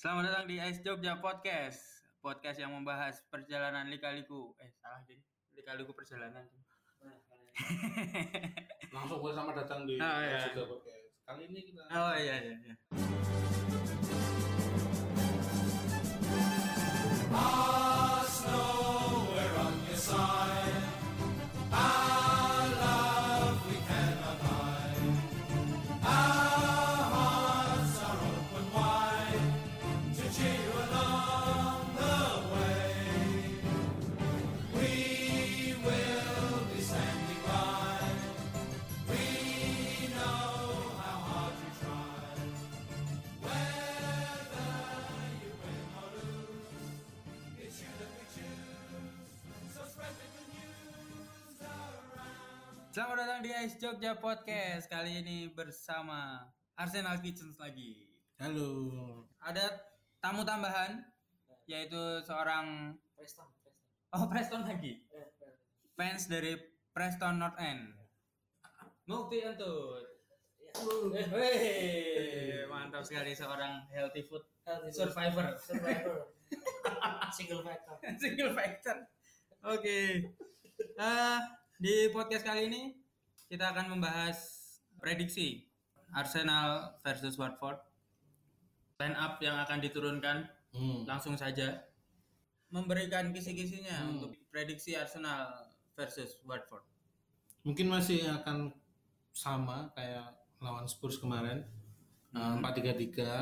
Selamat datang di Ice Jogja Podcast. Podcast yang membahas perjalanan lika-liku. Eh, salah jadi. Lika-liku perjalanan. Langsung gue sama datang di Oh, iya. Juga Podcast. Kali ini kita Oh iya iya iya. Selamat datang di Ice Jogja Podcast. Kali ini bersama Arsenal Kitchens lagi. Halo. Ada tamu tambahan yaitu seorang Preston, Preston. Oh, Preston lagi. Eh. Fans dari Preston North End. Mukti Entut. Ya. Eh, mantap sekali seorang healthy food Healthy food. survivor. Survivor. Single factor. Single factor. Oke. Eh, di podcast kali ini kita akan membahas prediksi Arsenal versus Watford. Line up yang akan diturunkan Hmm. langsung saja memberikan kisi-kisinya Hmm. untuk prediksi Arsenal versus Watford. Mungkin masih akan sama kayak lawan Spurs kemarin. Hmm. Empat tiga tiga.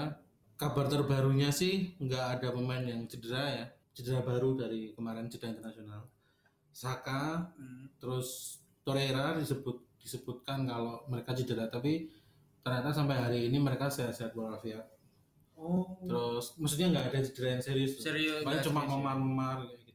Kabar terbarunya sih nggak ada pemain yang cedera ya. Cedera baru dari kemarin cedera internasional. Saka, Hmm. terus Torreira disebut disebutkan kalau mereka cedera, tapi ternyata sampai hari ini mereka sehat-sehat walafiat. Oh. Terus maksudnya nggak ada cedera yang serius. Serius, Paling cuma memar-memar kayak gitu.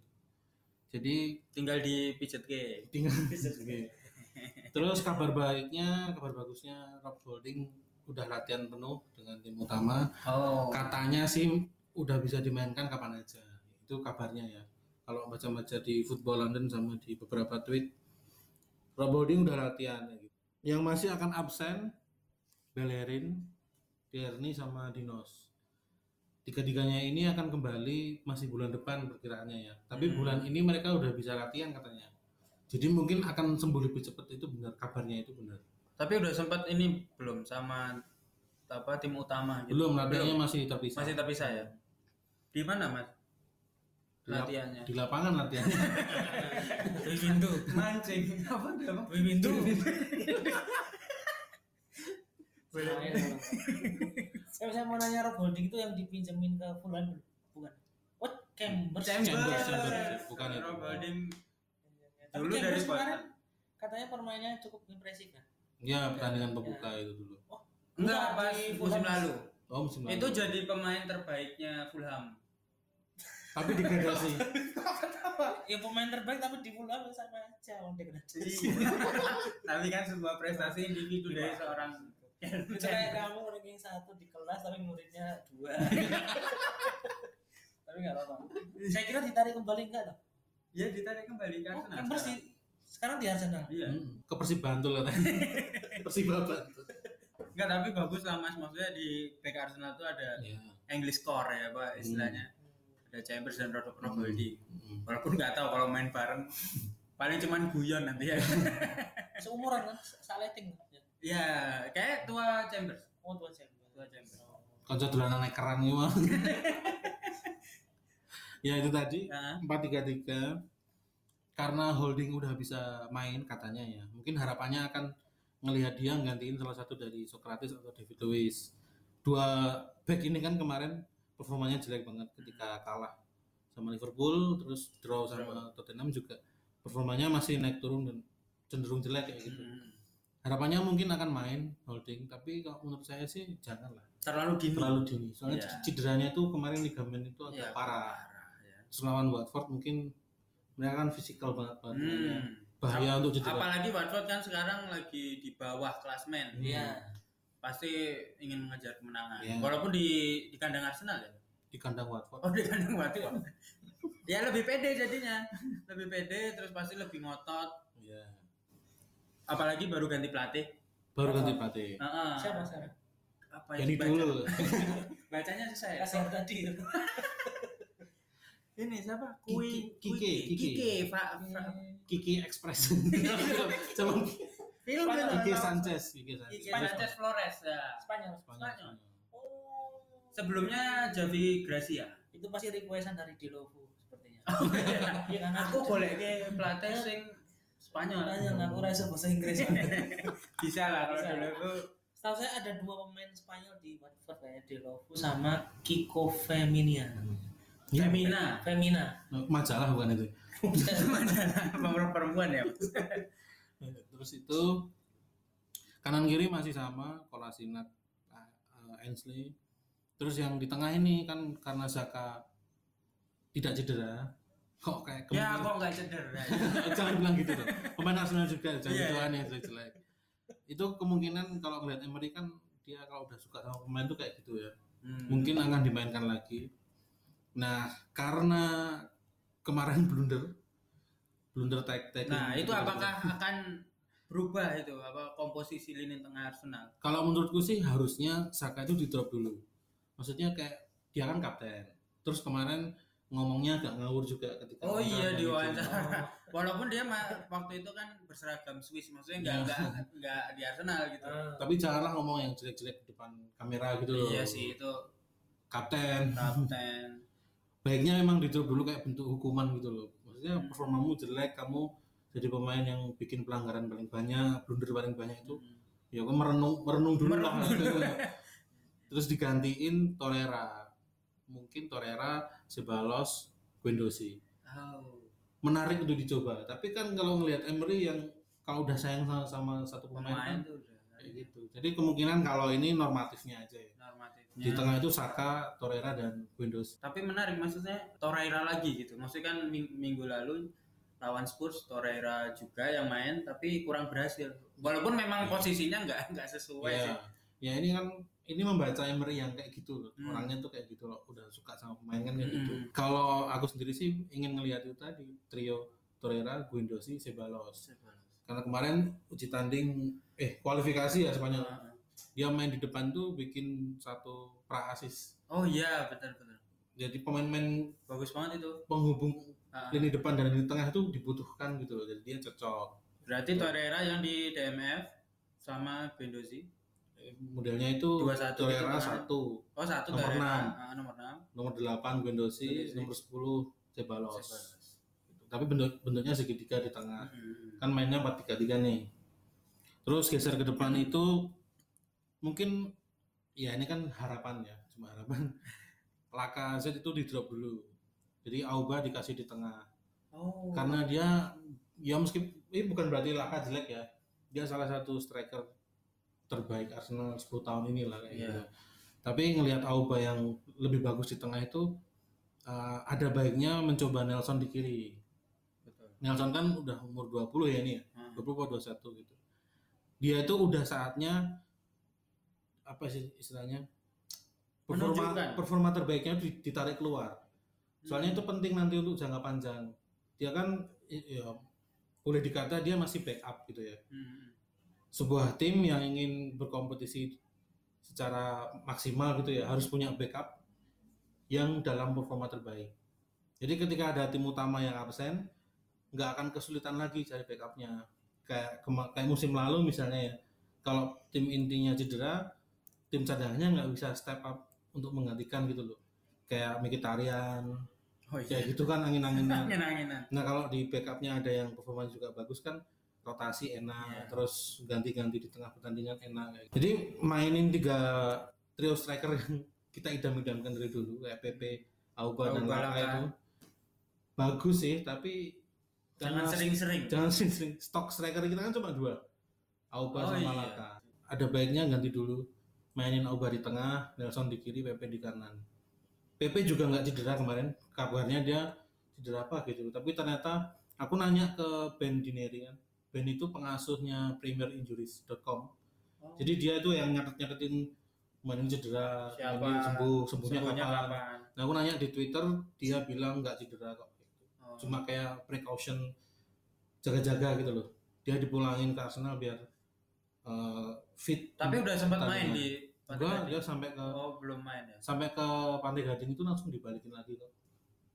Jadi Tinggal dipijet ke. tinggal Terus kabar baiknya, kabar bagusnya Rob Holding udah latihan penuh dengan tim utama. Oh. Katanya sih udah bisa dimainkan kapan aja. Itu kabarnya ya. Kalau baca-baca di Football London sama di beberapa tweet, Rob Holding udah latihan. gitu. Yang masih akan absen Bellerin, Tierney sama Dinos. Tiga-tiganya ini akan kembali masih bulan depan perkiraannya ya. Tapi bulan ini mereka udah bisa latihan katanya. Jadi mungkin akan sembuh lebih cepat itu benar kabarnya itu benar. Tapi udah sempat ini belum sama apa tim utama gitu. Belum latihannya masih terpisah. Masih terpisah ya. Di mana, Mas? Latihannya. Di lapangan latihannya. Di pintu. Mancing. Apa dia, Bang? Di pintu. Saya saya mau nanya Rob Holding itu yang dipinjemin ke Fulham bukan? Oh, Chambers. Chambers. Chambers, Chambers. Bukan itu. Rob Holding Tapi Dulu dari kemarin katanya permainnya cukup impresif kan? ya pertandingan pembuka itu dulu. Oh, enggak pas musim lalu. Oh musim lalu. Itu jadi pemain terbaiknya Fulham. Tapi degradasi. Ya pemain terbaik tapi di Fulham sama aja orang degradasi. Tapi kan sebuah prestasi individu dari seorang Itu kayak kamu ranking satu di kelas tapi muridnya dua. tapi nggak apa-apa. Saya kira ditarik kembali enggak toh? Ya ditarik kembali ke Oh, Arsenal. Chambers di, sekarang di Arsenal. Iya. Hmm, ke Persib Bantul katanya. Persiba Bantul. Enggak, tapi bagus lah Mas. Maksudnya di back Arsenal tuh ada Ya. English core ya, Pak, istilahnya. Ada Chambers dan Rob Rob Holding. Hmm. Walaupun nggak tahu kalau main bareng paling cuman guyon nanti ya. Seumuran kan, saleting. Ya. ya, kayak tua Chambers. Oh, tuan saya. Tua Chambers. Konco dolanan nekeran gimana? ya itu tadi Nah. 4-3-3 karena holding udah bisa main katanya ya. Mungkin harapannya akan ngelihat dia nggantiin salah satu dari Socrates atau David Luiz. Dua back ini kan kemarin performanya jelek banget ketika kalah sama Liverpool terus draw sama Tottenham juga performanya masih naik turun dan cenderung jelek kayak gitu. Hmm. Harapannya mungkin akan main holding tapi kalau menurut saya sih janganlah Terlalu dini. terlalu dini soalnya Iya. cederanya tuh kemarin ligamen itu agak Iya, parah parah ya. Terus lawan Watford mungkin mereka kan fisikal banget banget. Hmm. bahaya untuk cedera Apalagi Watford kan sekarang lagi di bawah klasmen. Iya. Pasti ingin mengejar kemenangan. Iya. Walaupun di di kandang Arsenal ya. di kandang Watford Oh di kandang Watford. ya lebih pede jadinya. Lebih pede terus pasti lebih ngotot. Iya. Apalagi baru ganti pelatih. baru ganti pelatih Heeh. Siapa sekarang? apa ya Jadi dibaca? dulu. Bacanya susah ya. kasar tadi Ini siapa? Kiki- Kui Kiki, Kiki. Kiki. Kiki. Fa- Kiki Express. Sama Film Spanyol. film. Kiki Sanchez, Kiki Sanchez. Kiki Sanchez Flores ya. Spanyol Spanyol. Spanyol. oh Sebelumnya Javi Gracia. itu pasti requestan dari Delovo sepertinya Oh, iya kan Aku boleh ke pelatih sing Spanyol. Spanyol aku rasa bahasa Inggris Bisa lah kalau aku Setahu saya ada dua pemain Spanyol di Watford kayak Delovo sama Kiko Femina. Ya, Femina. Femina. majalah bukan itu. Nomor perempuan ya. Terus itu kanan kiri masih sama Kolasinac, uh, Ainsley. Terus yang di tengah ini kan karena Zaka tidak cedera, kok kayak Ya kemungkinan- kok nggak cedera. jangan bilang gitu dong. Pemain Arsenal juga jangan Iya, gitu iya. aneh jelek. Itu kemungkinan kalau ngeliat Emery kan dia kalau udah suka sama pemain tuh kayak gitu ya. Hmm. Mungkin akan dimainkan lagi. Nah, karena kemarin blunder blunder tag tag Nah itu apakah akan berubah itu apa komposisi lini tengah Arsenal? kalau menurutku sih harusnya Saka itu di drop dulu. Maksudnya kayak dia kan kapten. Terus kemarin ngomongnya agak ngawur juga ketika Oh iya di gitu. wawancara. Walaupun dia waktu itu kan berseragam Swiss, maksudnya nggak Iya. nggak nggak di Arsenal gitu. Tapi janganlah ngomong yang jelek-jelek di depan kamera gitu loh. Iya sih itu Kapten. kapten. baiknya memang di drop dulu kayak bentuk hukuman gitu loh maksudnya Hmm. performamu jelek kamu jadi pemain yang bikin pelanggaran paling banyak blunder paling banyak itu ya kamu merenung merenung dulu lah. Terus digantiin Torreira. Mungkin Torreira Sebalos Guendouzi. Oh. menarik untuk dicoba. Tapi kan kalau ngelihat Emery yang kalau udah sayang sama, sama satu pemain Pemain kan udah. kayak gitu. Jadi kemungkinan kalau ini normatifnya aja ya. Normatifnya. di tengah itu Saka Torreira dan Guendouzi. Tapi menarik maksudnya Torreira lagi gitu. Maksudnya kan ming- minggu lalu lawan Spurs Torreira juga yang main tapi kurang berhasil. Walaupun memang posisinya nggak nggak sesuai ya, sih. ya ini kan ini membaca Emery yang kayak gitu loh. Hmm. Orangnya tuh kayak gitu loh, udah suka sama pemain kan kayak gitu. Hmm. Kalau aku sendiri sih ingin ngelihat itu tadi trio Torreira, Guendouzi, Ceballos. Karena kemarin uji tanding eh kualifikasi ya Spanyol. Dia main di depan tuh bikin satu pra asis. Oh iya betul betul. Jadi pemain-pemain Bagus banget itu. penghubung Ah. lini depan dan lini tengah itu dibutuhkan gitu loh. Jadi dia cocok. Berarti Torreira yang di DMF sama Bendozi. Eh, Modelnya itu 21 Torreira gitu kan. satu, Oh satu Nomor enam. Ah, nomor 6. nomor 8 Guendouzi, Guendouzi. nomor 10 Ceballos. Tapi bentuk bentuknya segitiga di tengah. Hmm. Kan mainnya 4-3-3 nih. Terus geser ke depan itu mungkin ya ini kan harapan ya, cuma harapan. Lacazette itu di drop dulu. Jadi Auba dikasih di tengah. Oh. Karena dia ya meski ini bukan berarti Laka jelek ya. Dia salah satu striker terbaik Arsenal 10 tahun ini lah kayak Iya. gitu. Tapi ngelihat Auba yang lebih bagus di tengah itu uh, ada baiknya mencoba Nelson di kiri. Betul. Nelson kan udah umur 20 ya ini ya. Hmm. 20 atau 21 gitu. Dia itu udah saatnya apa sih istilahnya? Performa Menunjukkan. performa terbaiknya di- ditarik keluar. Soalnya Hmm. itu penting nanti untuk jangka panjang. Dia kan ya boleh dikata dia masih backup gitu ya. Hmm. Sebuah tim yang ingin berkompetisi secara maksimal gitu ya harus punya backup yang dalam performa terbaik. Jadi ketika ada tim utama yang absen, nggak akan kesulitan lagi cari backupnya. Kayak kayak musim lalu misalnya ya, kalau tim intinya cedera, tim cadangannya nggak bisa step up untuk menggantikan gitu loh. Kayak Mkhitaryan, Oh iya. kayak gitu kan angin-anginan. Angin-anginan. Nah kalau di backupnya ada yang performa juga bagus kan rotasi enak, terus ganti-ganti di tengah pertandingan enak. gitu. Jadi mainin tiga trio striker yang kita idam-idamkan dari dulu kayak PP, Auba dan Auba, Laka Laka. itu bagus sih, tapi Jangan sering-sering. jangan sering stok striker kita kan cuma dua, Auba Oh, sama iya. Laka. Ada baiknya ganti dulu, mainin Auba di tengah, Nelson di kiri, PP di kanan. PP juga nggak cedera kemarin, kabarnya dia cedera apa gitu. Tapi ternyata aku nanya ke Ben Dineri kan, Ben itu pengasuhnya PremierInjuries.com. Oh. Jadi dia itu yang nyatet-nyatetin pemain ini cedera, Siapa ini sembuh, sembuhnya, Sembuhnya kapan. kapan? Nah aku nanya di Twitter, dia bilang nggak cedera kok. Oh. Cuma kayak precaution jaga-jaga gitu loh. Dia dipulangin ke Arsenal biar uh, fit. Tapi udah sempat main di Enggak, dia sampai ke Oh belum main ya. sampai ke Pantai Gading itu langsung dibalikin lagi kok.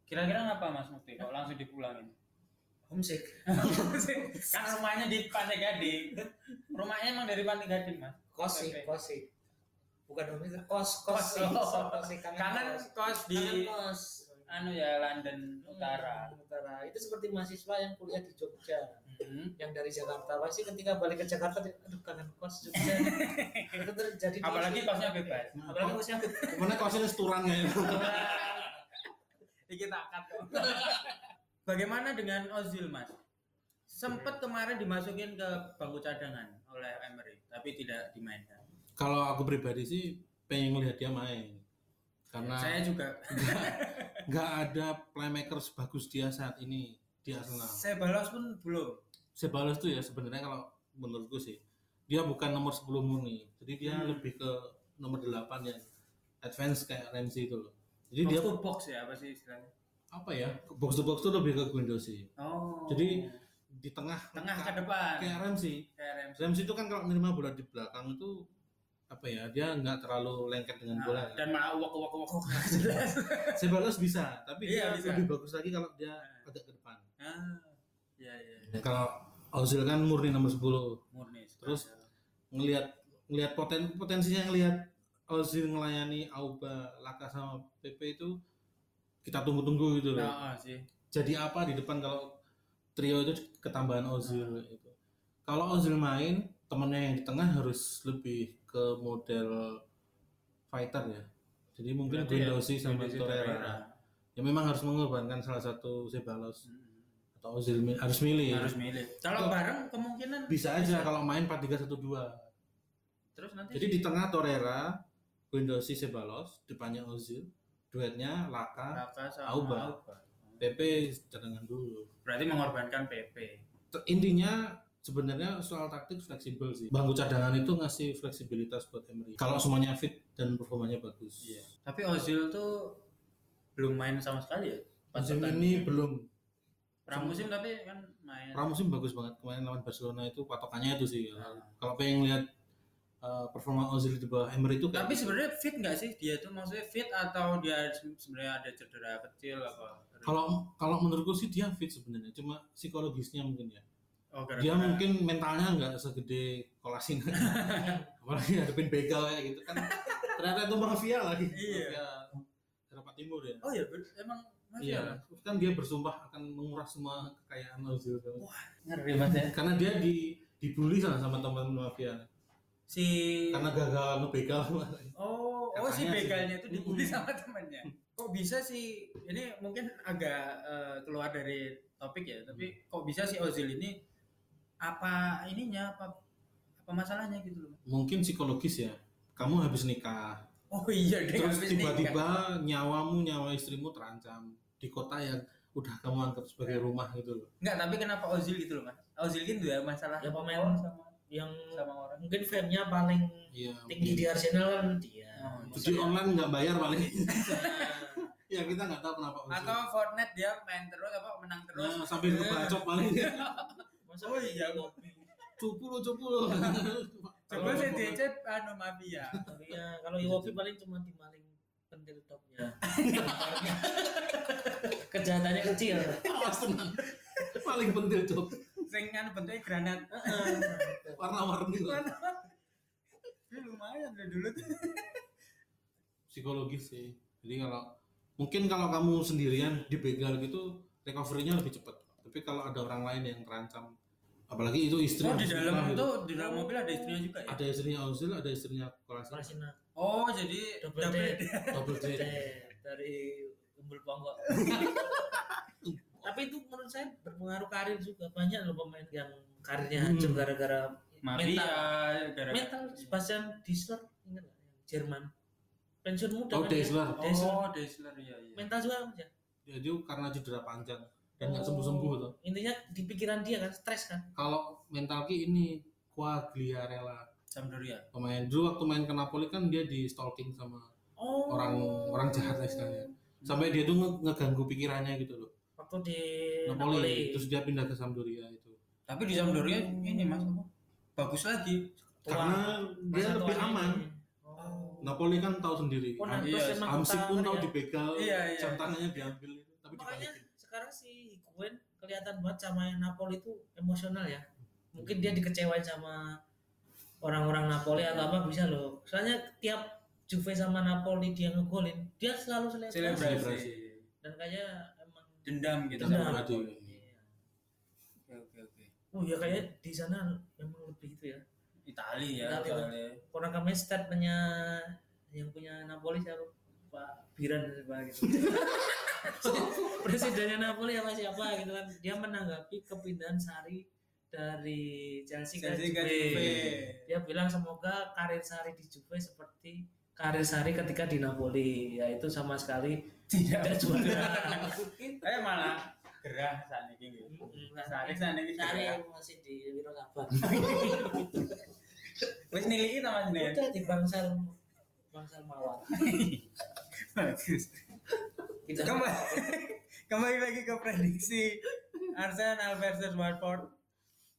Kira-kira ngapa Mas Mukti kok langsung dipulangin? homesick kan rumahnya di Pantai Gading. Rumahnya emang dari Pantai Gading Mas. kos sih kos sih bukan homesick kos kos Kos, sih oh. kos sih kangen kos. kos di kos anu ya London Utara. Hmm, utara itu seperti mahasiswa yang kuliah di Jogja Hmm. yang dari Jakarta pasti ketika balik ke Jakarta aduh kangen kos Jogja itu terjadi Apalagi kosnya bebas. apalagi kosnya Ke mana kosnya restoran ya? Ini kita kok. Bagaimana dengan Ozil Mas? Sempat kemarin dimasukin ke bangku cadangan oleh Emery, tapi tidak dimainkan. Kalau aku pribadi sih pengen ngelihat dia main. Karena Saya juga nggak ada playmaker sebagus dia saat ini di Arsenal. saya balas pun belum. Sebalas tuh ya sebenarnya kalau menurutku sih dia bukan nomor 10 murni. Jadi dia Hmm. lebih ke nomor 8 yang advance kayak Ramsey itu loh. Jadi Box dia to box ya apa sih istilahnya? apa ya? Box to box tuh lebih ke Guendouzi. Oh. Jadi di tengah tengah ke depan. kayak Ramsey. Kayak Ramsey. Ramsey itu kan kalau menerima bola di belakang itu apa ya? Dia nggak terlalu lengket dengan bola. Nah, dan malah uak uak uak. Sebalos bisa, tapi Iya, dia bisa. lebih bagus lagi kalau dia agak ke depan. Ah, iya iya. Kalau Ozil kan murni nomor 10. Murni. Terus ngelihat ngelihat poten potensinya ngelihat Ozil ngelayani Auba, Laka sama PP itu kita tunggu-tunggu gitu loh. Nah, sih. Jadi apa di depan kalau trio itu ketambahan Ozil itu. Kalau Ozil main, temennya yang di tengah harus lebih ke model fighter ya. Jadi mungkin Berarti ya, sama Torreira. Ya memang harus mengorbankan salah satu Sebalos Hmm. Ozil harus milih. Harus milih. Kalau bareng kemungkinan Bisa aja kalau main 4-3-1-2. Terus nanti Jadi di tengah Torreira, Guendouzi Sebalos, depannya Ozil, duetnya Laka, Raka sama Auba. Auba. PP cadangan dulu. Berarti mengorbankan PP. Intinya sebenarnya soal taktik fleksibel sih. Bangku cadangan itu ngasih fleksibilitas buat Emery. Kalau semuanya fit dan performanya bagus. Iya. Tapi Ozil tuh belum main sama sekali ya. Pertandingan. ini belum. Pramusim tapi kan main. Pramusim bagus banget kemarin lawan Barcelona itu patokannya itu sih. Nah. Kalau pengen lihat uh, performa Ozil di bawah Emery itu kayak Tapi sebenarnya fit nggak sih dia tuh maksudnya fit atau dia se- sebenarnya ada cedera kecil apa? kalau kalau menurutku sih dia fit sebenarnya, cuma psikologisnya mungkin ya. oh, gara-gara- dia mungkin mentalnya nggak segede kolasin apalagi hadapin begal kayak gitu kan ternyata itu mafia lagi Iya. mafia Eropa Timur ya Oh iya, emang masih iya ya? kan dia bersumpah akan menguras semua kekayaan Ozil Ngeri banget ya. karena dia di dibully sama sama teman mafia Si karena gagal ngebegal Oh, oh si Katanya sih. begalnya itu dibully Mm. sama temannya. Kok bisa sih? Ini mungkin agak eh, keluar dari topik ya, tapi kok bisa sih Ozil ini apa ininya apa apa masalahnya gitu loh? mungkin psikologis ya kamu habis nikah Oh iya, dia terus tiba-tiba nyawamu nyawa istrimu terancam di kota yang udah kamu anggap sebagai rumah gitu loh Enggak, tapi kenapa Ozil gitu loh, Mas? Ozil kan juga masalah Ya, pemain- sama yang sama orang. mungkin fame-nya paling iya tinggi di Arsenal kan dia. Oh, judi online nggak bayar paling ya kita nggak tahu kenapa Ozil. Atau Fortnite dia main terus apa menang terus. Nah, sambil ngebacok paling Masa Oh iya, cupu lo cupu lo Coba sih DC anu mafia. ya kalau Iwobi paling cuma dimaling pentil topnya. Kejahatannya kecil. awas tenang paling penting cok Sing kan bentuknya granat. warna-warni loh. Ini lumayan loh dulu tuh. psikologis sih jadi kalau mungkin kalau kamu sendirian dibegal gitu recovery-nya lebih cepat tapi kalau ada orang lain yang terancam apalagi itu istri Oh di dalam itu gitu. di dalam mobil ada istrinya juga ya? ada istrinya Ozil ada istrinya Kolasinac. Oh jadi Double double date. double date dari umbul ponggok. Tapi itu menurut saya berpengaruh karir juga banyak loh pemain yang karirnya hancur Hmm. gara-gara Mafia gara mental. Sebastian Disler ingat nggak? yang Jerman pensiun muda oh kan. Daisler Daisler. Oh Daisler ya iya. mental juga kan dia. jadi karena cedera panjang dan nggak Oh. sembuh sembuh tuh intinya di pikiran dia kan stres kan kalau mental ki ini Quagliarella Sampdoria. pemain dulu waktu main ke Napoli kan dia di stalking sama oh orang orang jahat lah istilahnya sampai dia tuh nge- ngeganggu pikirannya gitu loh waktu di Napoli, Napoli, terus dia pindah ke Sampdoria itu Tapi di Sampdoria ini mas apa? Bagus lagi. Tua. karena dia Masa lebih tuanya aman ini. oh Napoli kan tahu sendiri. Oh, Am- nah, Iya, Amsik pun tahu ya. dibegal, Iya, iya. jam tangannya diambil itu, tapi Makanya dibalikin. Sekarang si Higuain kelihatan banget sama yang Napoli itu emosional ya. Mungkin dia dikecewain sama orang-orang Napoli atau apa bisa loh. Soalnya tiap Juve sama Napoli dia ngegolin, dia selalu selebrasi. Dan kayak emang Dendam gitu. Dendam. sama. Iya. Oke oke oke. Oh ya kayak di sana emang lebih itu ya. Itali ya. Itali, soalnya. Orang kami statementnya yang punya Napoli siapa? Pak Biran siapa gitu. Presidennya Napoli apa siapa gitu kan. Dia menanggapi kepindahan Sari dari Chelsea Chelsea ke Juve. Dia bilang semoga karir Sari di Juve seperti karir Sari ketika di Napoli yaitu sama sekali Tidak. tidak juara. Eh malah gerah saat ini gitu. Sari saat ini Sari masih di Wiro Sabar. Wes nilai itu mas Nen. Udah di bangsal bangsal mawar. Bagus. Kita Kembali, kembali lagi ke prediksi Arsenal versus Watford.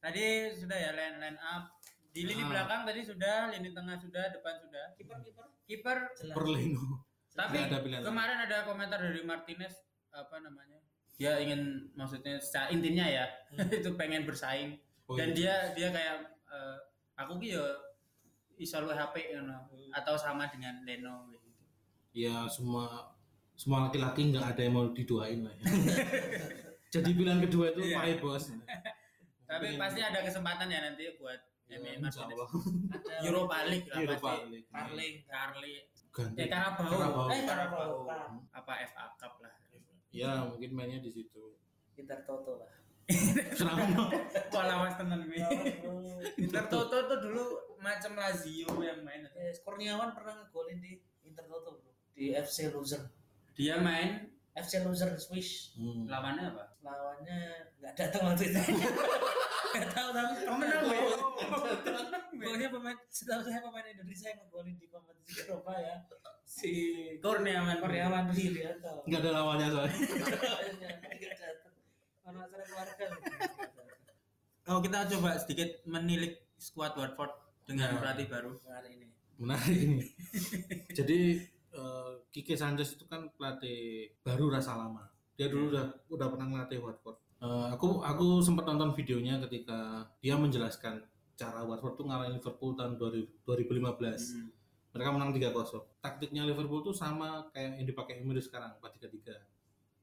Tadi sudah ya line line up. Di lini Ah. belakang tadi sudah, lini tengah sudah, depan sudah. kiper kiper Kiper. jelas. Perlino. Tapi ada kemarin ada komentar dari Martinez apa namanya? Dia ingin maksudnya secara intinya ya itu pengen bersaing Oh, dan iya. dia dia kayak eh, aku ki yo iso luwih HP ngono atau sama dengan Leno gitu. Ya semua semua laki-laki nggak ada yang mau diduain lah ya. Jadi pilihan kedua itu Iya. pahit bos. Tapi Mungkin- pasti ada kesempatan ya nanti buat Ya, ada Europa League lah Europa pasti. League. Carling Carly. Ganti. Ya Carabao. Carabao. eh Carabao Cup. Apa FA Cup lah. Ya mungkin mainnya di situ. Inter Toto lah Serangan. Kok lawas tenan gue. Inter Toto tuh dulu macam Lazio yang main. eh, Kurniawan pernah ngegolin di Inter Toto bro di FC Luzern Dia main FC Luzern Swiss Hmm. lawannya apa? lawannya nggak datang waktu itu nggak tahu tapi Pemenang pokoknya pemain setahu saya pemain Indonesia yang ngegolin di kompetisi Eropa ya si Kurniawan. Kurniawan Wilianto Nggak ada lawannya soalnya. nggak datang karena acara keluarga Oh kita coba sedikit menilik skuad Watford dengan Ya. pelatih baru. hari ini Menarik ini. Jadi eh, Kike Sanchez itu kan pelatih baru rasa lama. Dia dulu udah udah pernah ngelatih Watford. Eh, aku aku sempat nonton videonya ketika dia menjelaskan cara Watford tuh ngalahin Liverpool tahun 2000 2015. Hmm. Mereka menang 3-0. Taktiknya Liverpool tuh sama kayak yang dipakai Emery sekarang, 4-3-3.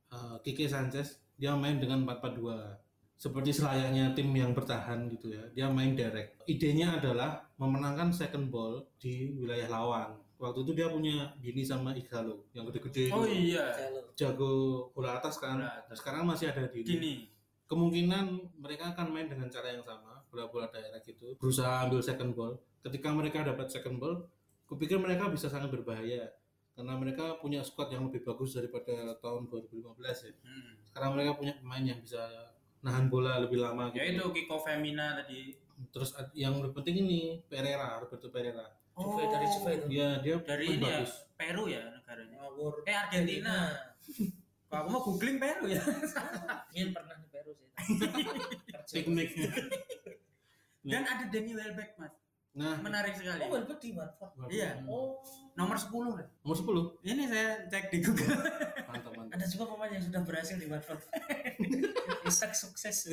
Eh, Kike Sanchez dia main dengan 4-4-2. Seperti selayaknya tim yang bertahan gitu ya. Dia main direct. Idenya adalah memenangkan second ball di wilayah lawan. Waktu itu dia punya Gini sama Igalo yang gede-gede Oh itu. iya. Jago bola atas kan. Bola atas. Sekarang masih ada di Gini. kemungkinan mereka akan main dengan cara yang sama bola-bola daerah gitu berusaha ambil second ball ketika mereka dapat second ball kupikir mereka bisa sangat berbahaya karena mereka punya squad yang lebih bagus daripada tahun 2015 ya Hmm. sekarang mereka punya pemain yang bisa nahan bola lebih lama Ya gitu itu Kiko Femina tadi. terus yang lebih penting ini Pereira Roberto Pereira Juve dari Juve itu dia dia dari ini ya bagus Peru ya negaranya. ngawur Eh Argentina. Kok aku mau googling Peru ya. Mungkin pernah di Peru sih piknik Dan ada Danny Welbeck mas. Nah Menarik sekali. oh Welbeck di Watford Iya. oh Nomor 10 lah. nomor 10 Ini saya cek di Google. mantap mantap ada juga pemain yang sudah berhasil di Watford Isak sukses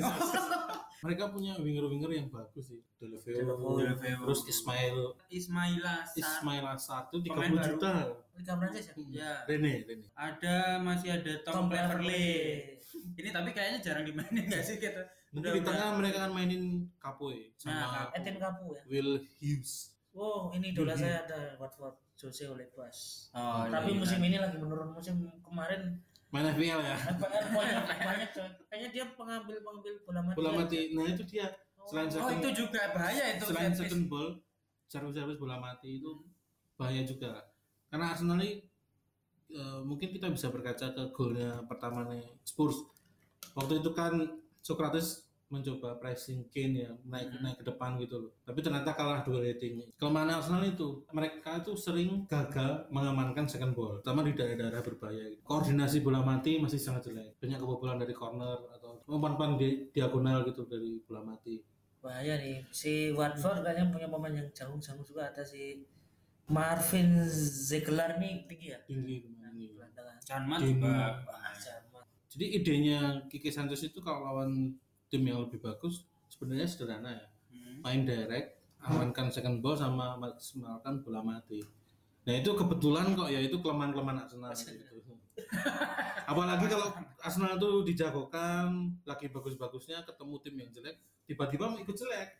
mereka punya winger-winger yang bagus sih Deleveo terus Ismail Ismaila Sar. Ismail Assar itu 30 Pemain baru. juta Liga Prancis ya Ya. Rene Rene Ada masih ada Tom, Tom. Cleverley Ini tapi kayaknya jarang dimainin gak sih gitu. Mungkin di tengah mereka akan mainin Kapoe sama Nah, Etienne Capu ya. Will Hughes. Oh ini idola saya ada Watford Jose Olebas Oh, tapi iya. musim ini lagi menurun musim kemarin main FPL ya? FPL banyak banyak coy. kayaknya dia pengambil pengambil bola mati bola aja. mati. Nah itu dia. Selain Oh, second itu juga bahaya itu. selain second ball service service bola mati itu bahaya juga. Karena Arsenal ini eh, mungkin kita bisa berkaca ke golnya pertama nih Spurs. Waktu itu kan Socrates mencoba pressing Kane ya naik Hmm. naik ke depan gitu loh. Tapi ternyata kalah dua rating. Kelemahan Arsenal itu mereka itu sering gagal mengamankan second ball terutama di daerah-daerah berbahaya gitu. koordinasi bola mati masih sangat jelek. Banyak kebobolan dari corner atau umpan-umpan di diagonal gitu dari bola mati. Bahaya nih. Si Watford kayaknya punya pemain yang jauh-jauh juga ada si Marvin Ziegler nih tinggi ya? Tinggi ini. gelandang. Janman juga. Jadi idenya Kiki Sanchez itu kalau lawan tim yang lebih bagus sebenarnya sederhana ya. Hmm. Main direct, amankan second ball sama maksimalkan bola mati. Nah itu kebetulan kok ya itu kelemahan-kelemahan Arsenal gitu. Apalagi kalau Arsenal tuh dijagokan lagi bagus-bagusnya ketemu tim yang jelek, tiba-tiba ikut jelek.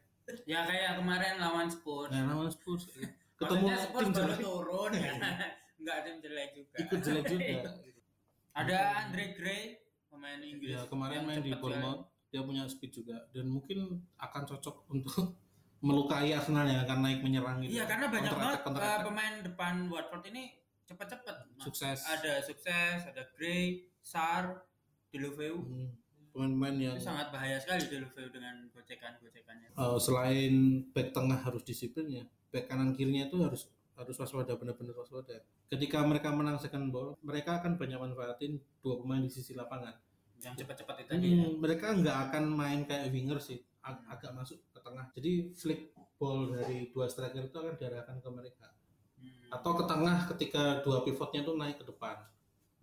ya kayak kemarin lawan Spurs Nah, lawan Spurs gitu. ketemu Maksudnya Spurs tim baru jelek turun ya nggak tim jelek juga ikut jelek juga. ada Andre Gray pemain Inggris Ya kemarin main di cepet Bournemouth dia punya speed juga dan mungkin akan cocok untuk melukai Arsenal yang akan naik menyerang gitu. iya karena banyak banget uh, pemain depan Watford ini cepet-cepet Mas. sukses. ada sukses ada Gray Sar Deulofeu Hmm, Pemain-pemain yang itu sangat bahaya sekali Deulofeu dengan gocekan-gocekannya eh, selain back tengah harus disiplin ya, back kanan kirinya itu harus harus waspada benar-benar waspada. Ketika mereka menang second ball, mereka akan banyak manfaatin dua pemain di sisi lapangan. yang cepet-cepet itu Hmm, ya mereka nggak akan main kayak winger sih, ag- agak masuk ke tengah. Jadi flick ball dari dua striker itu akan diarahkan ke mereka. Hmm. atau ke tengah ketika dua pivotnya tuh naik ke depan.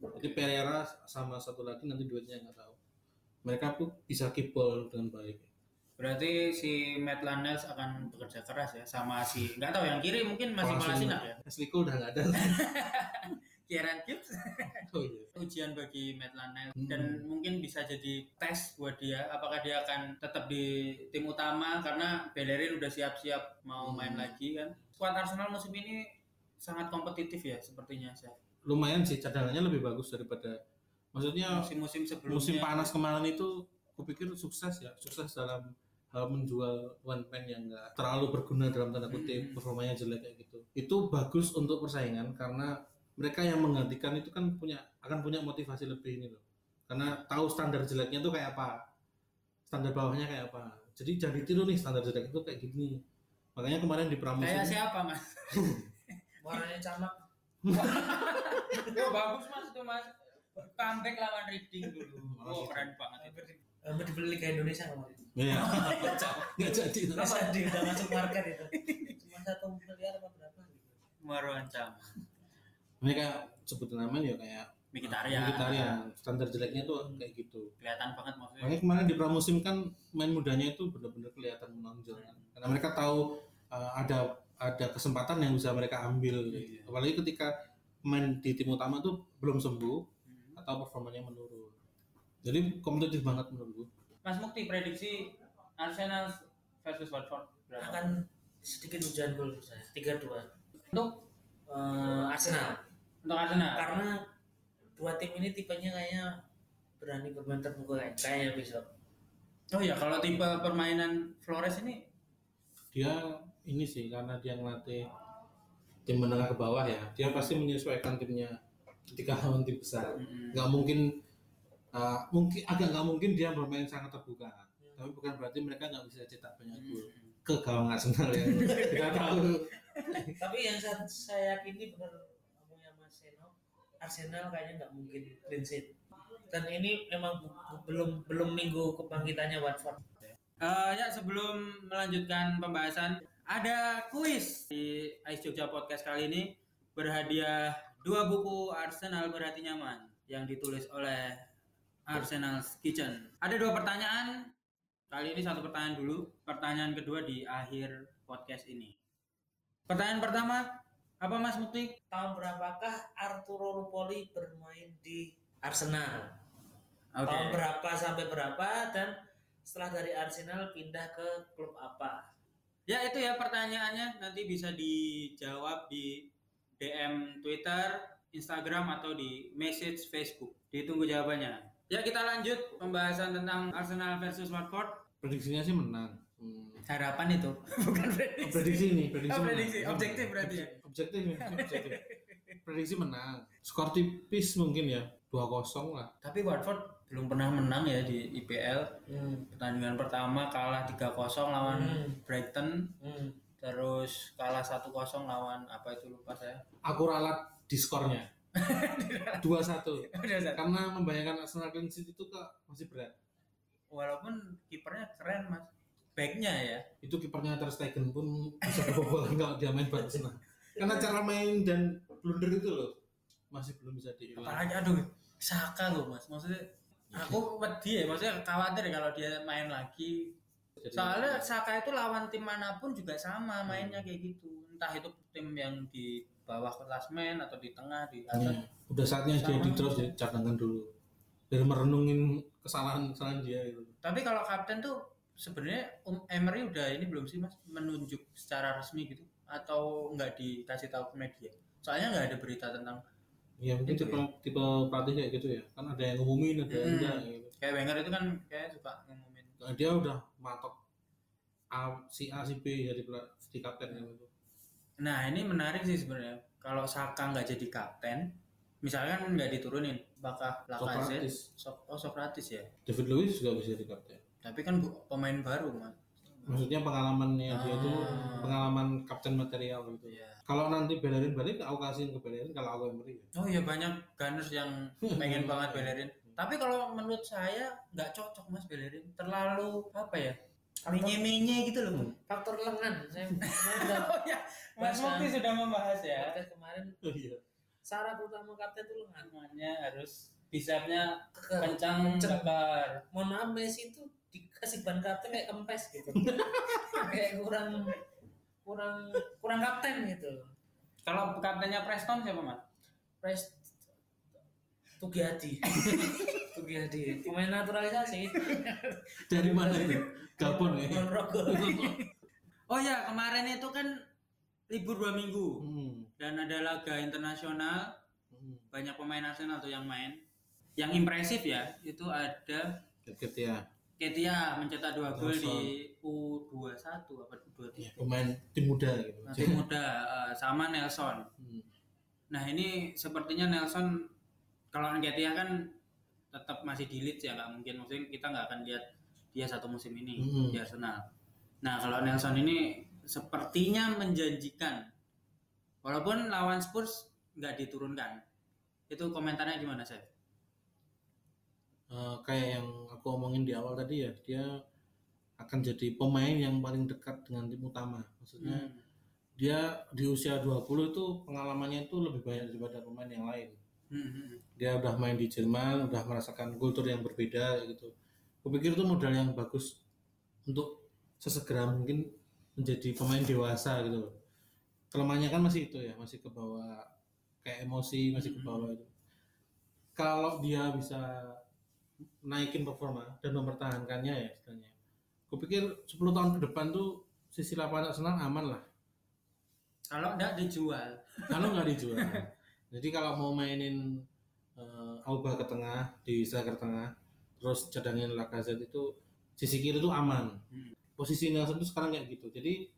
Jadi Pereira sama satu lagi nanti duetnya nggak tahu. Mereka tuh bisa keep ball dengan baik. Berarti si Matt Lanels akan bekerja keras ya sama si nggak tahu yang kiri mungkin masih. Kolasinac ya Cole udah nggak ada. Kieran Gibbs oh iya. ujian bagi Matt Lanel Hmm. dan mungkin bisa jadi tes buat dia apakah dia akan tetap di tim utama karena Bellerin udah siap-siap mau Hmm. main lagi kan squad Arsenal musim ini sangat kompetitif ya sepertinya Chef. Lumayan sih cadangannya lebih bagus daripada maksudnya musim-musim sebelumnya musim panas kemarin itu kupikir sukses ya, sukses dalam menjual one man yang nggak terlalu berguna dalam tanda kutip Hmm. performanya jelek kayak gitu. Itu bagus untuk persaingan karena mereka yang menggantikan itu kan punya akan punya motivasi lebih ini loh. Karena tahu standar jeleknya tuh kayak apa. Standar bawahnya kayak apa. Jadi jangan ditiru nih standar jelek itu kayak gini. Makanya kemarin di pramusim kayak siapa mas? warnanya camak bagus mas itu mas comeback lawan Reading dulu oh keren banget itu Hampir dibeli Liga Indonesia kemarin Iya. Nggak jadi. Nggak jadi udah masuk market itu cuma satu miliar apa berapa gitu Marwan Cham Mereka sebutin namanya ya kayak Mkhitaryan Mkhitaryan. Standar jeleknya tuh kayak gitu. kelihatan banget maksudnya Makanya kemarin di pramusim kan main mudanya itu benar-benar kelihatan menonjol kan. Karena mereka tahu uh, ada ada kesempatan yang bisa mereka ambil. Iya. Apalagi ketika main di tim utama tuh belum sembuh Hmm. atau performanya menurun. Jadi kompetitif banget menurutku. Mas Mukti prediksi Arsenal versus Watford berapa? akan sedikit hujan gol saya tiga dua Untuk Eh, Arsenal untuk Arsenal. karena dua tim ini tipenya kayaknya berani bermain terbuka kayak kayaknya besok Oh ya kalau tipe permainan Flores ini Dia ini sih karena dia ngelatih tim menengah ke bawah ya. Dia pasti menyesuaikan timnya ketika lawan tim besar. mm, nggak mungkin uh, mungkin agak nggak mungkin dia bermain sangat terbuka tapi bukan berarti mereka nggak bisa cetak banyak gol. Mm, ke gawang Arsenal ya. Kita tahu. Tapi yang saya, saya yakini benar ngomongnya Mas Seno Arsenal kayaknya nggak mungkin clean sheet. Dan ini memang bu- bu- belum belum minggu kebangkitannya Watford. Eh, ya sebelum melanjutkan pembahasan ada kuis di Ais Jogja Podcast kali ini. Berhadiah dua buku Arsenal berhati nyaman yang ditulis oleh Arsenal Kitchen. Ada dua pertanyaan. Kali ini satu pertanyaan dulu. Pertanyaan kedua di akhir podcast ini. Pertanyaan pertama, apa Mas Mukti? tahun berapakah Arturo Rupoli bermain di Arsenal Oke. tahun berapa sampai berapa dan setelah dari Arsenal pindah ke klub apa Ya itu ya pertanyaannya nanti bisa dijawab di DM Twitter, Instagram atau di message Facebook. Ditunggu jawabannya. Ya kita lanjut pembahasan tentang Arsenal versus Watford. prediksinya sih menang Hmm. Harapan itu bukan prediksi. prediksi nih prediksi Oh, menang. prediksi. Objektif berarti ya? objektif ya, objektif prediksi menang skor tipis mungkin ya 2-0 lah Tapi Watford belum pernah menang ya di IPL. hmm. Pertandingan pertama kalah 3-0 lawan Hmm. Brighton, Hmm. terus kalah 1-0 lawan apa itu lupa saya. aku ralat di skornya 2-1 Udah, Zat. karena membayangkan Arsenal clean sheet itu kak masih berat. Walaupun kipernya keren mas, backnya ya. itu kipernya Ter Stegen pun bisa kebobolan kalau dia main buat Arsenal. Karena cara main dan blunder itu loh masih belum bisa dihilang. Apalagi aduh Saka loh mas. Maksudnya aku wedi ya maksudnya khawatir ya kalau dia main lagi. Jadi- soalnya Saka itu lawan tim mana pun juga sama mainnya kayak gitu. Entah itu tim yang di bawah klasmen atau di tengah di atas. Hmm. udah saatnya dia Sama. di terus ya cadangan dulu. Biar merenungin kesalahan kesalahan dia itu tapi kalau kapten tuh sebenarnya um, Emery udah ini belum sih mas? Menunjuk secara resmi gitu? Atau nggak dikasih tahu ke media? Soalnya nggak ada berita tentang ya mungkin Itu tipe tipe pelatih kayak gitu ya. Kan ada yang ngumumin ada yang Hmm. enggak gitu. Kayak Wenger itu kan kayak suka ngumumin. Nah, dia udah matok A, si A si B jadi pela- di kapten gitu Nah ini menarik sih sebenarnya. Kalau Saka nggak jadi kapten, misalkan nggak diturunin, apakah Lacazette, Sokratis Sok- oh Sokratis ya. David Luiz juga bisa jadi kapten Tapi kan bu- pemain baru mas. maksudnya pengalamannya dia itu Ah. pengalaman kapten material gitu Iya. kalau nanti Bellerin balik aku kasihin ke Bellerin kalau aku Emery ya Oh iya banyak Gunners yang pengen banget Bellerin. Tapi kalau menurut saya nggak cocok mas Bellerin. Terlalu apa ya? Minye-minye gitu loh. faktor lengan saya Oh ya, Mas Bahasa- Mukti sudah membahas ya. podcast kemarin oh iya syarat utama kapten itu lengan Semuanya harus bisapnya Keker. kencang, kekar. mohon maaf Messi itu dikasih ban kapten kayak kempes gitu kayak kurang kurang kurang kapten gitu Kalau kaptennya Preston siapa mas? Pres Tugiadi Tugiadi pemain naturalisasi. Dari mana itu? Gabon ya? Ponorogo Oh ya kemarin itu kan libur dua minggu. Hmm. dan ada laga internasional. Hmm. banyak pemain Arsenal tuh yang main. Yang impresif ya itu ada Deket ya Ketia mencetak dua gol di U21 apa U23 Ya, pemain tim muda gitu. Nanti muda eh, sama Nelson. Hmm. Nah ini sepertinya Nelson kalau Ketia kan tetap masih di Leeds ya nggak mungkin maksudnya kita nggak akan lihat dia satu musim ini Hmm. di Arsenal. Nah kalau Nelson ini sepertinya menjanjikan walaupun lawan Spurs nggak diturunkan. Itu komentarnya gimana saya? Eh, kayak yang aku omongin di awal tadi ya dia akan jadi pemain yang paling dekat dengan tim utama maksudnya Hmm. dia di usia 20 itu pengalamannya itu lebih banyak daripada pemain yang lain Hmm, hmm, dia udah main di Jerman udah merasakan kultur yang berbeda gitu. Kupikir itu modal yang bagus untuk sesegera mungkin menjadi pemain dewasa gitu loh. kelemahannya kan masih itu ya masih ke bawah kayak emosi masih ke bawah itu. Kalau dia bisa naikin performa dan mempertahankannya ya istilahnya. Kupikir 10 tahun ke depan tuh sisi lapangan Arsenal aman lah. Kalau nggak dijual. kalau nggak dijual jadi kalau mau mainin uh, Auba ke tengah di striker tengah terus cadangin Lacazette itu sisi kiri itu aman Hmm. posisi Nelson itu sekarang kayak gitu jadi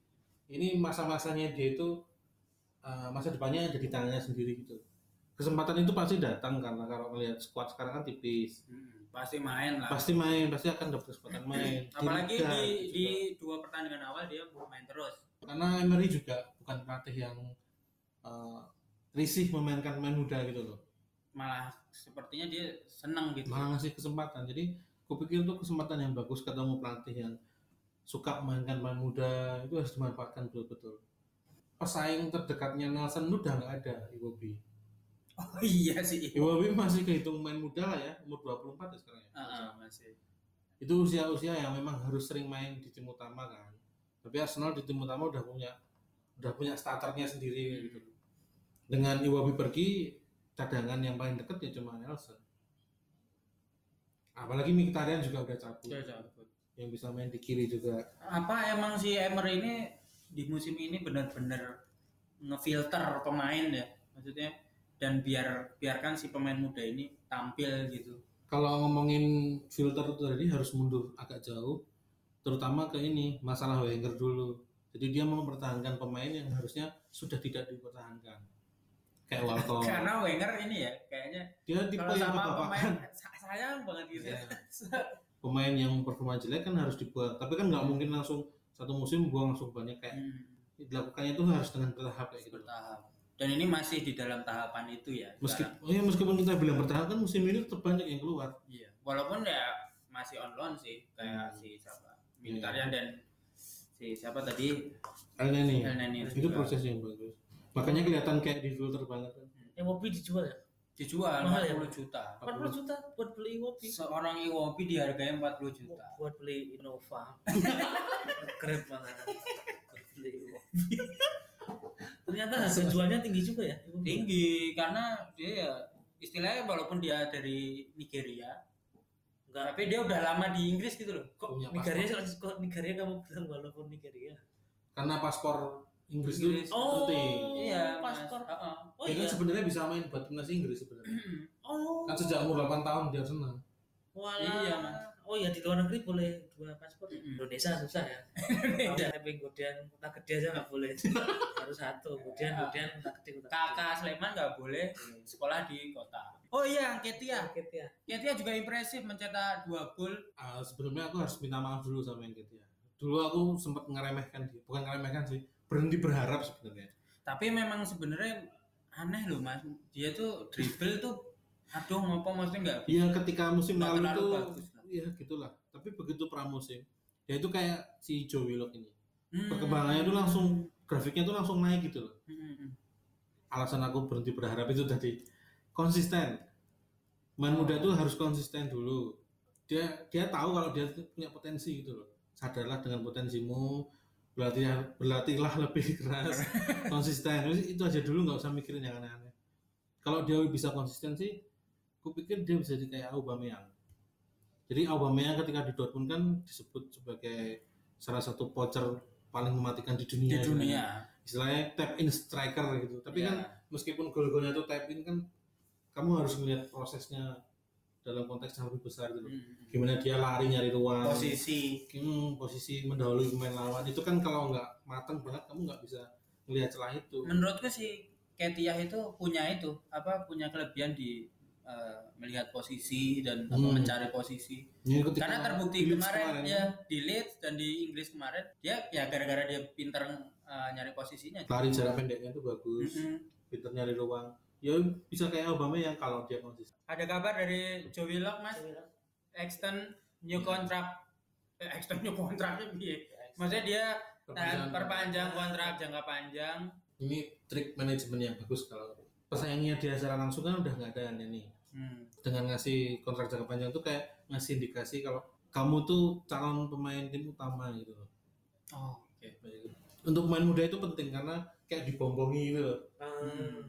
ini masa-masanya dia itu uh, masa depannya ada di tangannya sendiri gitu kesempatan itu pasti datang karena kalau melihat squad sekarang kan tipis Hmm, pasti main lah. pasti main pasti akan dapat kesempatan main Apalagi Liga di, juga. di dua pertandingan awal dia main terus. karena Emery juga bukan pelatih yang uh, risih memainkan pemain muda gitu loh. Malah sepertinya dia senang gitu. malah ngasih kesempatan. Jadi kupikir itu kesempatan yang bagus ketemu pelatih yang suka memainkan pemain muda itu harus dimanfaatkan betul-betul. Pesaing terdekatnya Nelson itu udah nggak ada Iwobi. Oh iya sih. Iwobi masih kehitung pemain muda lah ya umur 24 ya sekarang ya. Heeh, masih. itu usia-usia yang memang harus sering main di tim utama kan. Tapi Arsenal di tim utama udah punya udah punya starternya sendiri gitu dengan Iwobi pergi cadangan yang paling deket ya cuma Nelson apalagi Mkhitaryan juga udah cabut Dia cabut. yang bisa main di kiri juga Apa emang si Emery ini di musim ini benar-benar ngefilter pemain ya? Maksudnya dan biar biarkan si pemain muda ini tampil gitu. kalau ngomongin filter itu tadi harus mundur agak jauh terutama ke ini masalah Wenger dulu jadi dia mau mempertahankan pemain yang harusnya sudah tidak dipertahankan kayak Karena Wenger ini ya kayaknya dia tipe kalau yang sama pemain sayang banget gitu. Iya. pemain yang performa jelek kan harus dibuang tapi kan nggak mungkin langsung satu musim buang langsung banyak kayak Hmm, dilakukannya itu harus dengan bertahap kayak gitu bertahap. Dan ini masih di dalam tahapan itu ya. Meski, sekarang. oh ya, meskipun kita bilang bertahap kan musim ini tetap banyak yang keluar Iya. Walaupun ya masih on loan sih kayak Hmm. si siapa Mkhitaryan dan si siapa tadi Kalian ini El Neni itu juga. proses yang bagus makanya kelihatan kayak di filter banget kan Iwobi dijual ya? Dijual Mahal ya, 40 Mas? juta. 40 juta buat beli Iwobi seorang Iwobi dihargai 40 juta. Buat beli Innova. Keren banget. Buat beli Iwobi ternyata harga jualnya tinggi juga ya? Iwobi? tinggi karena dia ya istilahnya walaupun dia dari Nigeria enggak. tapi dia udah lama di Inggris gitu loh. Kok Punya Nigeria kok Nigeria kamu bilang walaupun Nigeria? Karena paspor Inggris Inggris. itu Oh. penting sebenarnya bisa main buat timnas Inggris sebenarnya oh kan sejak umur 8 tahun dia senang Walah. Iya, Mas. Oh ya di luar negeri boleh dua paspor. Mm-mm. Indonesia susah ya. Udah tapi kemudian kota gede aja nggak boleh. Harus satu. Kemudian kemudian kota gede kota kakak Sleman nggak boleh sekolah di kota oh iya Ketia Sakit ya. Ketia juga impresif mencetak dua gol Ah, sebelumnya aku harus minta maaf dulu sama yang ya dulu aku sempat ngeremehkan dia bukan ngeremehkan sih berhenti berharap sebenarnya tapi memang sebenarnya aneh loh mas. Dia tuh dribble tuh aduh ngopo maksudnya nggak Iya ketika musim lalu itu bagus lah. ya gitulah. Tapi begitu pramusim dia itu kayak si Joe Willock ini. Hmm. perkembangannya itu langsung grafiknya itu langsung naik gitu loh. Hmm, hmm, hmm. alasan aku berhenti berharap itu tadi konsisten. Main muda itu harus konsisten dulu. Dia dia tahu kalau dia tuh punya potensi gitu loh. Sadarlah dengan potensimu berlatih berlatihlah lebih keras. Konsisten. Itu aja dulu nggak usah mikirin yang aneh-aneh. Kalau dia bisa konsisten sih aku pikir dia bisa jadi kayak Aubameyang. Jadi Aubameyang ketika di Dortmund kan disebut sebagai salah satu poacher paling mematikan di di dunia dunia. Istilahnya tap in striker gitu. Tapi Iya. kan meskipun gol-golnya itu tap in kan kamu harus melihat prosesnya dalam konteks yang lebih besar gitu loh. Hmm. gimana dia lari nyari ruang. Posisi. Hmm, posisi mendahului pemain lawan. Itu kan kalau nggak matang banget kamu nggak bisa melihat celah itu. Menurutku si Ketia itu punya itu apa punya kelebihan di eh, melihat posisi dan apa, Hmm. mencari posisi. Ya, karena terbukti Leeds kemarin, ya di Leeds dan di Inggris kemarin dia ya gara-gara dia pinter eh, nyari posisinya lari jarak pendeknya itu bagus. Mm-mm. pinter nyari ruang ya bisa kayak Obama yang kalau dia konsisten. Ada kabar dari Joe Willock mas? Extend new contract. Eh, extend new contract piye maksudnya dia Perpanjangan. nah, perpanjang kontrak. jangka panjang. Ini trik manajemen yang bagus kalau pesaingnya dia secara langsung kan udah nggak ada ini hmm. dengan ngasih kontrak jangka panjang tuh kayak ngasih indikasi kalau kamu tuh calon pemain tim utama gitu loh. oh oke. Untuk pemain muda itu penting karena kayak dibombongi gitu loh. Hmm.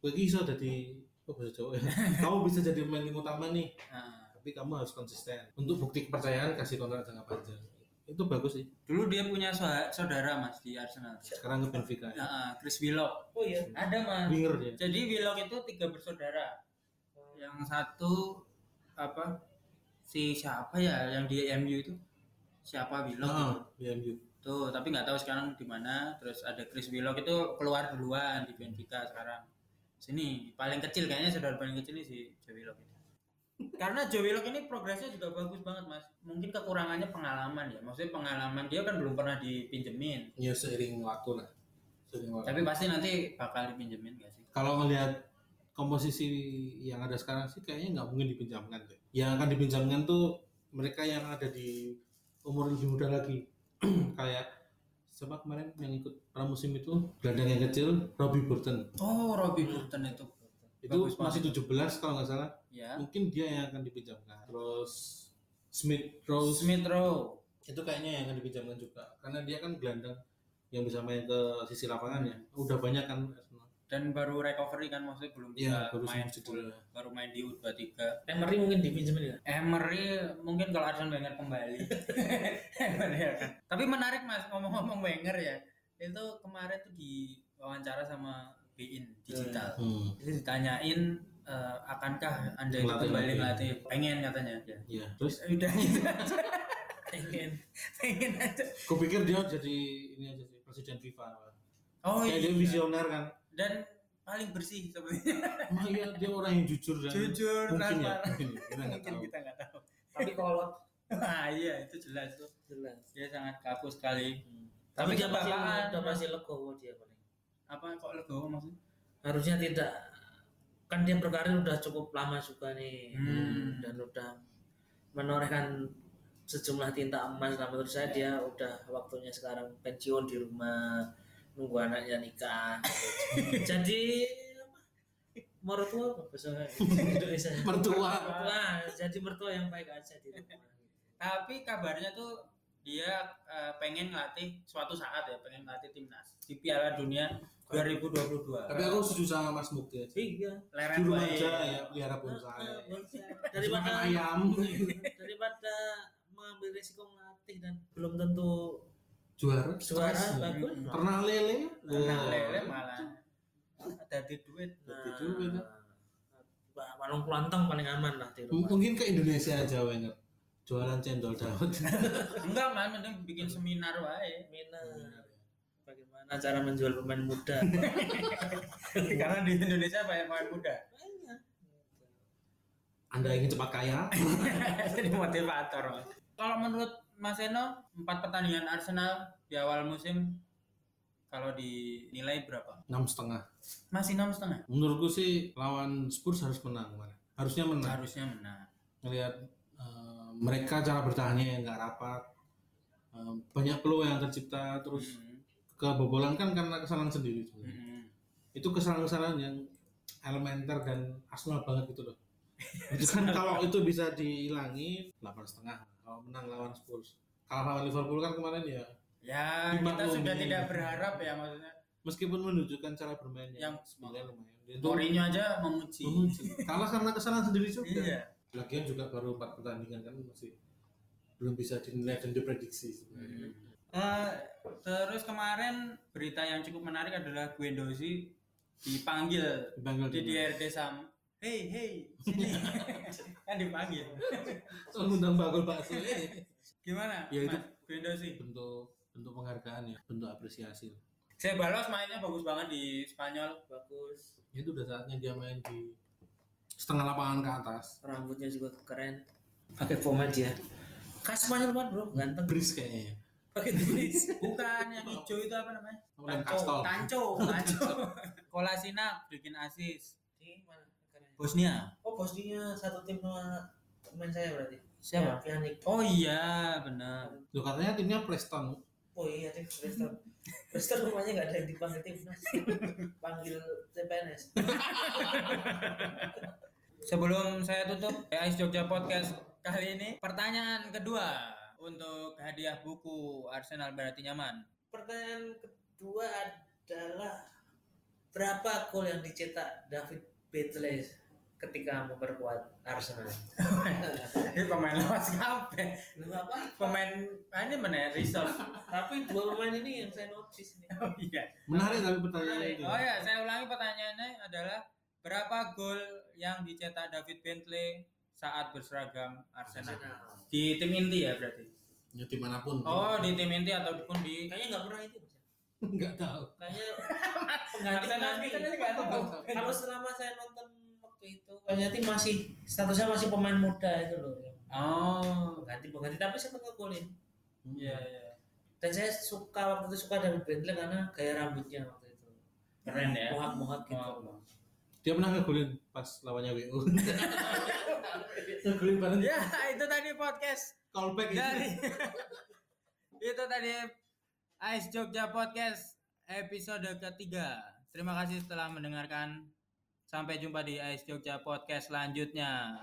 Gue bisa jadi oh bahasa Jawa ya. kamu bisa jadi pemain tim utama nih, Nah, tapi kamu harus konsisten. Untuk bukti kepercayaan kasih kontrak jangka panjang. Itu bagus sih. dulu dia punya so- saudara mas di Arsenal Sekarang ke Benfica ya. Nah, Chris Willock Oh iya. ada mas Winger dia. jadi Willock itu tiga bersaudara yang satu apa si siapa ya yang di MU itu siapa Willock Ah, di MU. tuh tapi nggak tahu sekarang di mana terus ada Chris Willock itu keluar duluan di Benfica sekarang sini paling kecil kayaknya saudara paling kecil ini si Joe Willock ini karena Joe Willock ini progresnya juga bagus banget mas mungkin kekurangannya pengalaman ya maksudnya pengalaman dia kan belum pernah dipinjemin Ya seiring waktu lah. Seiring waktu. tapi pasti nanti bakal dipinjemin gak sih kalau ngelihat komposisi yang ada sekarang sih kayaknya nggak mungkin dipinjamkan deh. Yang akan dipinjamkan tuh mereka yang ada di umur lebih muda lagi. Kayak siapa kemarin yang ikut pramusim itu gelandang yang kecil Robbie Burton. oh Robbie Burton itu Itu Bagus masih 17 kalau nggak salah. ya Mungkin dia yang akan dipinjamkan. Terus Smith Rose Smith Rowe itu kayaknya yang akan dipinjamkan juga karena dia kan gelandang yang bisa main ke sisi lapangan ya. Udah banyak kan Arsenal. dan baru recovery kan maksudnya belum bisa Iya, baru main cedera. baru main di U23 Emery mungkin dipinjemin ya. Emery mungkin kalau Arsene Wenger kembali Emery akan tapi menarik mas ngomong-ngomong Wenger ya itu kemarin tuh di wawancara sama Bein digital Hmm. itu ditanyain eh, akankah anda itu kembali melatih pengen katanya ya. Iya, terus udah gitu aja Pengen. pengen aja kupikir dia jadi ini aja sih presiden FIFA. oh Kayak dia iya visioner kan. dan paling bersih sepertinya Wah iya dia orang yang jujur dan jujur mungkin ya. transparan Mungkin, kita nggak mungkin tahu. kita nggak tahu Tapi kolot ah iya itu jelas tuh. Jelas. dia sangat kaku sekali. Tapi Tapi dia pasti kebapaan. udah pasti legowo dia paling. apa kok legowo maksudnya? Harusnya tidak. Kan dia berkarir udah cukup lama juga nih. Hmm. dan udah menorehkan sejumlah tinta emas. Lah menurut saya dia udah waktunya sekarang pensiun di rumah nunggu anaknya nikah. Jadi mertua apa? Indonesia. Mertua. mertua. Jadi mertua yang baik aja di rumah Tapi kabarnya tuh dia eh, pengen ngelatih suatu saat ya, pengen ngelatih timnas di Piala Dunia 2022. Tapi aku setuju sama Mas Mukti aja. iya leren bae. aja ya pelihara Ah, bonsai. bonsai. Makan daripada ayam. daripada mengambil resiko ngelatih dan belum tentu Juara. suara Stres. bagus Pernah lele? Nah, lele malah ada duit. Juga, ya. Nah, warung kelontong paling aman lah di rumah. Mungkin ke Indonesia aja Wenger. Jualan cendol dawet. Enggak, malah mending bikin seminar wae. Mina, bagaimana cara menjual pemain muda? Karena di Indonesia banyak pemain muda. Banyak. Anda ingin cepat kaya? Jadi motivator. Kalau menurut Mas Eno, empat pertandingan Arsenal di awal musim kalau dinilai berapa? Enam setengah. Masih enam setengah. Menurutku sih lawan Spurs harus menang kemarin. Harusnya menang. Harusnya menang. Ngelihat eh, mereka cara bertahannya yang nggak rapat. Eh, banyak peluang yang tercipta terus Hmm. kebobolan kan karena kesalahan sendiri. Hmm. Itu kesalahan-kesalahan yang elementer dan Arsenal banget gitu loh. itu kan kalau itu bisa dihilangi delapan setengah kalau menang lawan Spurs kalau lawan Liverpool kan kemarin ya Ya, kita sudah tidak berharap ya maksudnya. meskipun menunjukkan cara bermain yang sebenarnya lumayan Mourinho aja memuji. memuji. kalah karena kesalahan sendiri juga Iya. Lagian juga baru empat pertandingan kan masih belum bisa dinilai dan diprediksi sebenarnya. Eh, terus kemarin berita yang cukup menarik adalah Guendouzi dipanggil dipanggil di DRT Sam. Hey, hey, sini. kan dipanggil. mengundang bakul bakso. Gimana? Ya, itu- Mas Guendouzi. bentuk bentuk penghargaan ya bentuk apresiasi Saya balas mainnya bagus banget di Spanyol. Bagus, itu udah saatnya dia main di setengah lapangan ke atas rambutnya juga keren. Pakai pomade dia. Khas Spanyol banget bro, ganteng. bris kayaknya ya Pakai tulis. Bukan yang hijau itu apa namanya? Castol. Tanco, Tanco. Kolasinac bikin asis. Di mana? Keren. Bosnia. Oh Bosnia satu tim sama teman saya berarti. Siapa? Ya, Pjanic. Oh iya, benar. Loh, katanya timnya Preston Oh iya tim Preston. Preston rumahnya nggak ada yang dipanggil timnas. Panggil CPNS. Sebelum saya tutup Ice Jogja Podcast kali ini, pertanyaan kedua untuk hadiah buku Arsenal Berarti Nyaman. Pertanyaan kedua adalah berapa gol yang dicetak David Betley ketika memperkuat Arsenal? Ini pemain lawas kape. Apa? Pemain ah, ini mana reserve. Tapi dua pemain ini yang saya notice nih. Oh iya. menarik tapi pertanyaan Menarik. itu Oh ya, saya ulangi pertanyaannya adalah berapa gol yang dicetak David Bentley saat berseragam Arsenal? Arsenal. Di tim inti ya berarti. ya di mana pun Oh, di tim inti ataupun di Kayaknya nggak pernah itu. Mas. nggak tahu Kayaknya pengganti kita kan tahu. Kalau selama saya nonton waktu itu, kayaknya tim masih statusnya masih pemain muda itu loh. Oh, Pengganti pengganti tapi saya nggak golin. iya iya. Dan saya suka waktu itu suka David Bentley karena gaya rambutnya waktu itu. Keren ya. Mohak-mohak gitu. Oh. Dia pernah ngegolin pas lawannya WU ngegolin bareng Ya, itu tadi podcast callback itu dari itu tadi Ice Jogja Podcast episode ketiga. Terima kasih telah mendengarkan. Sampai jumpa di Ice Jogja Podcast selanjutnya.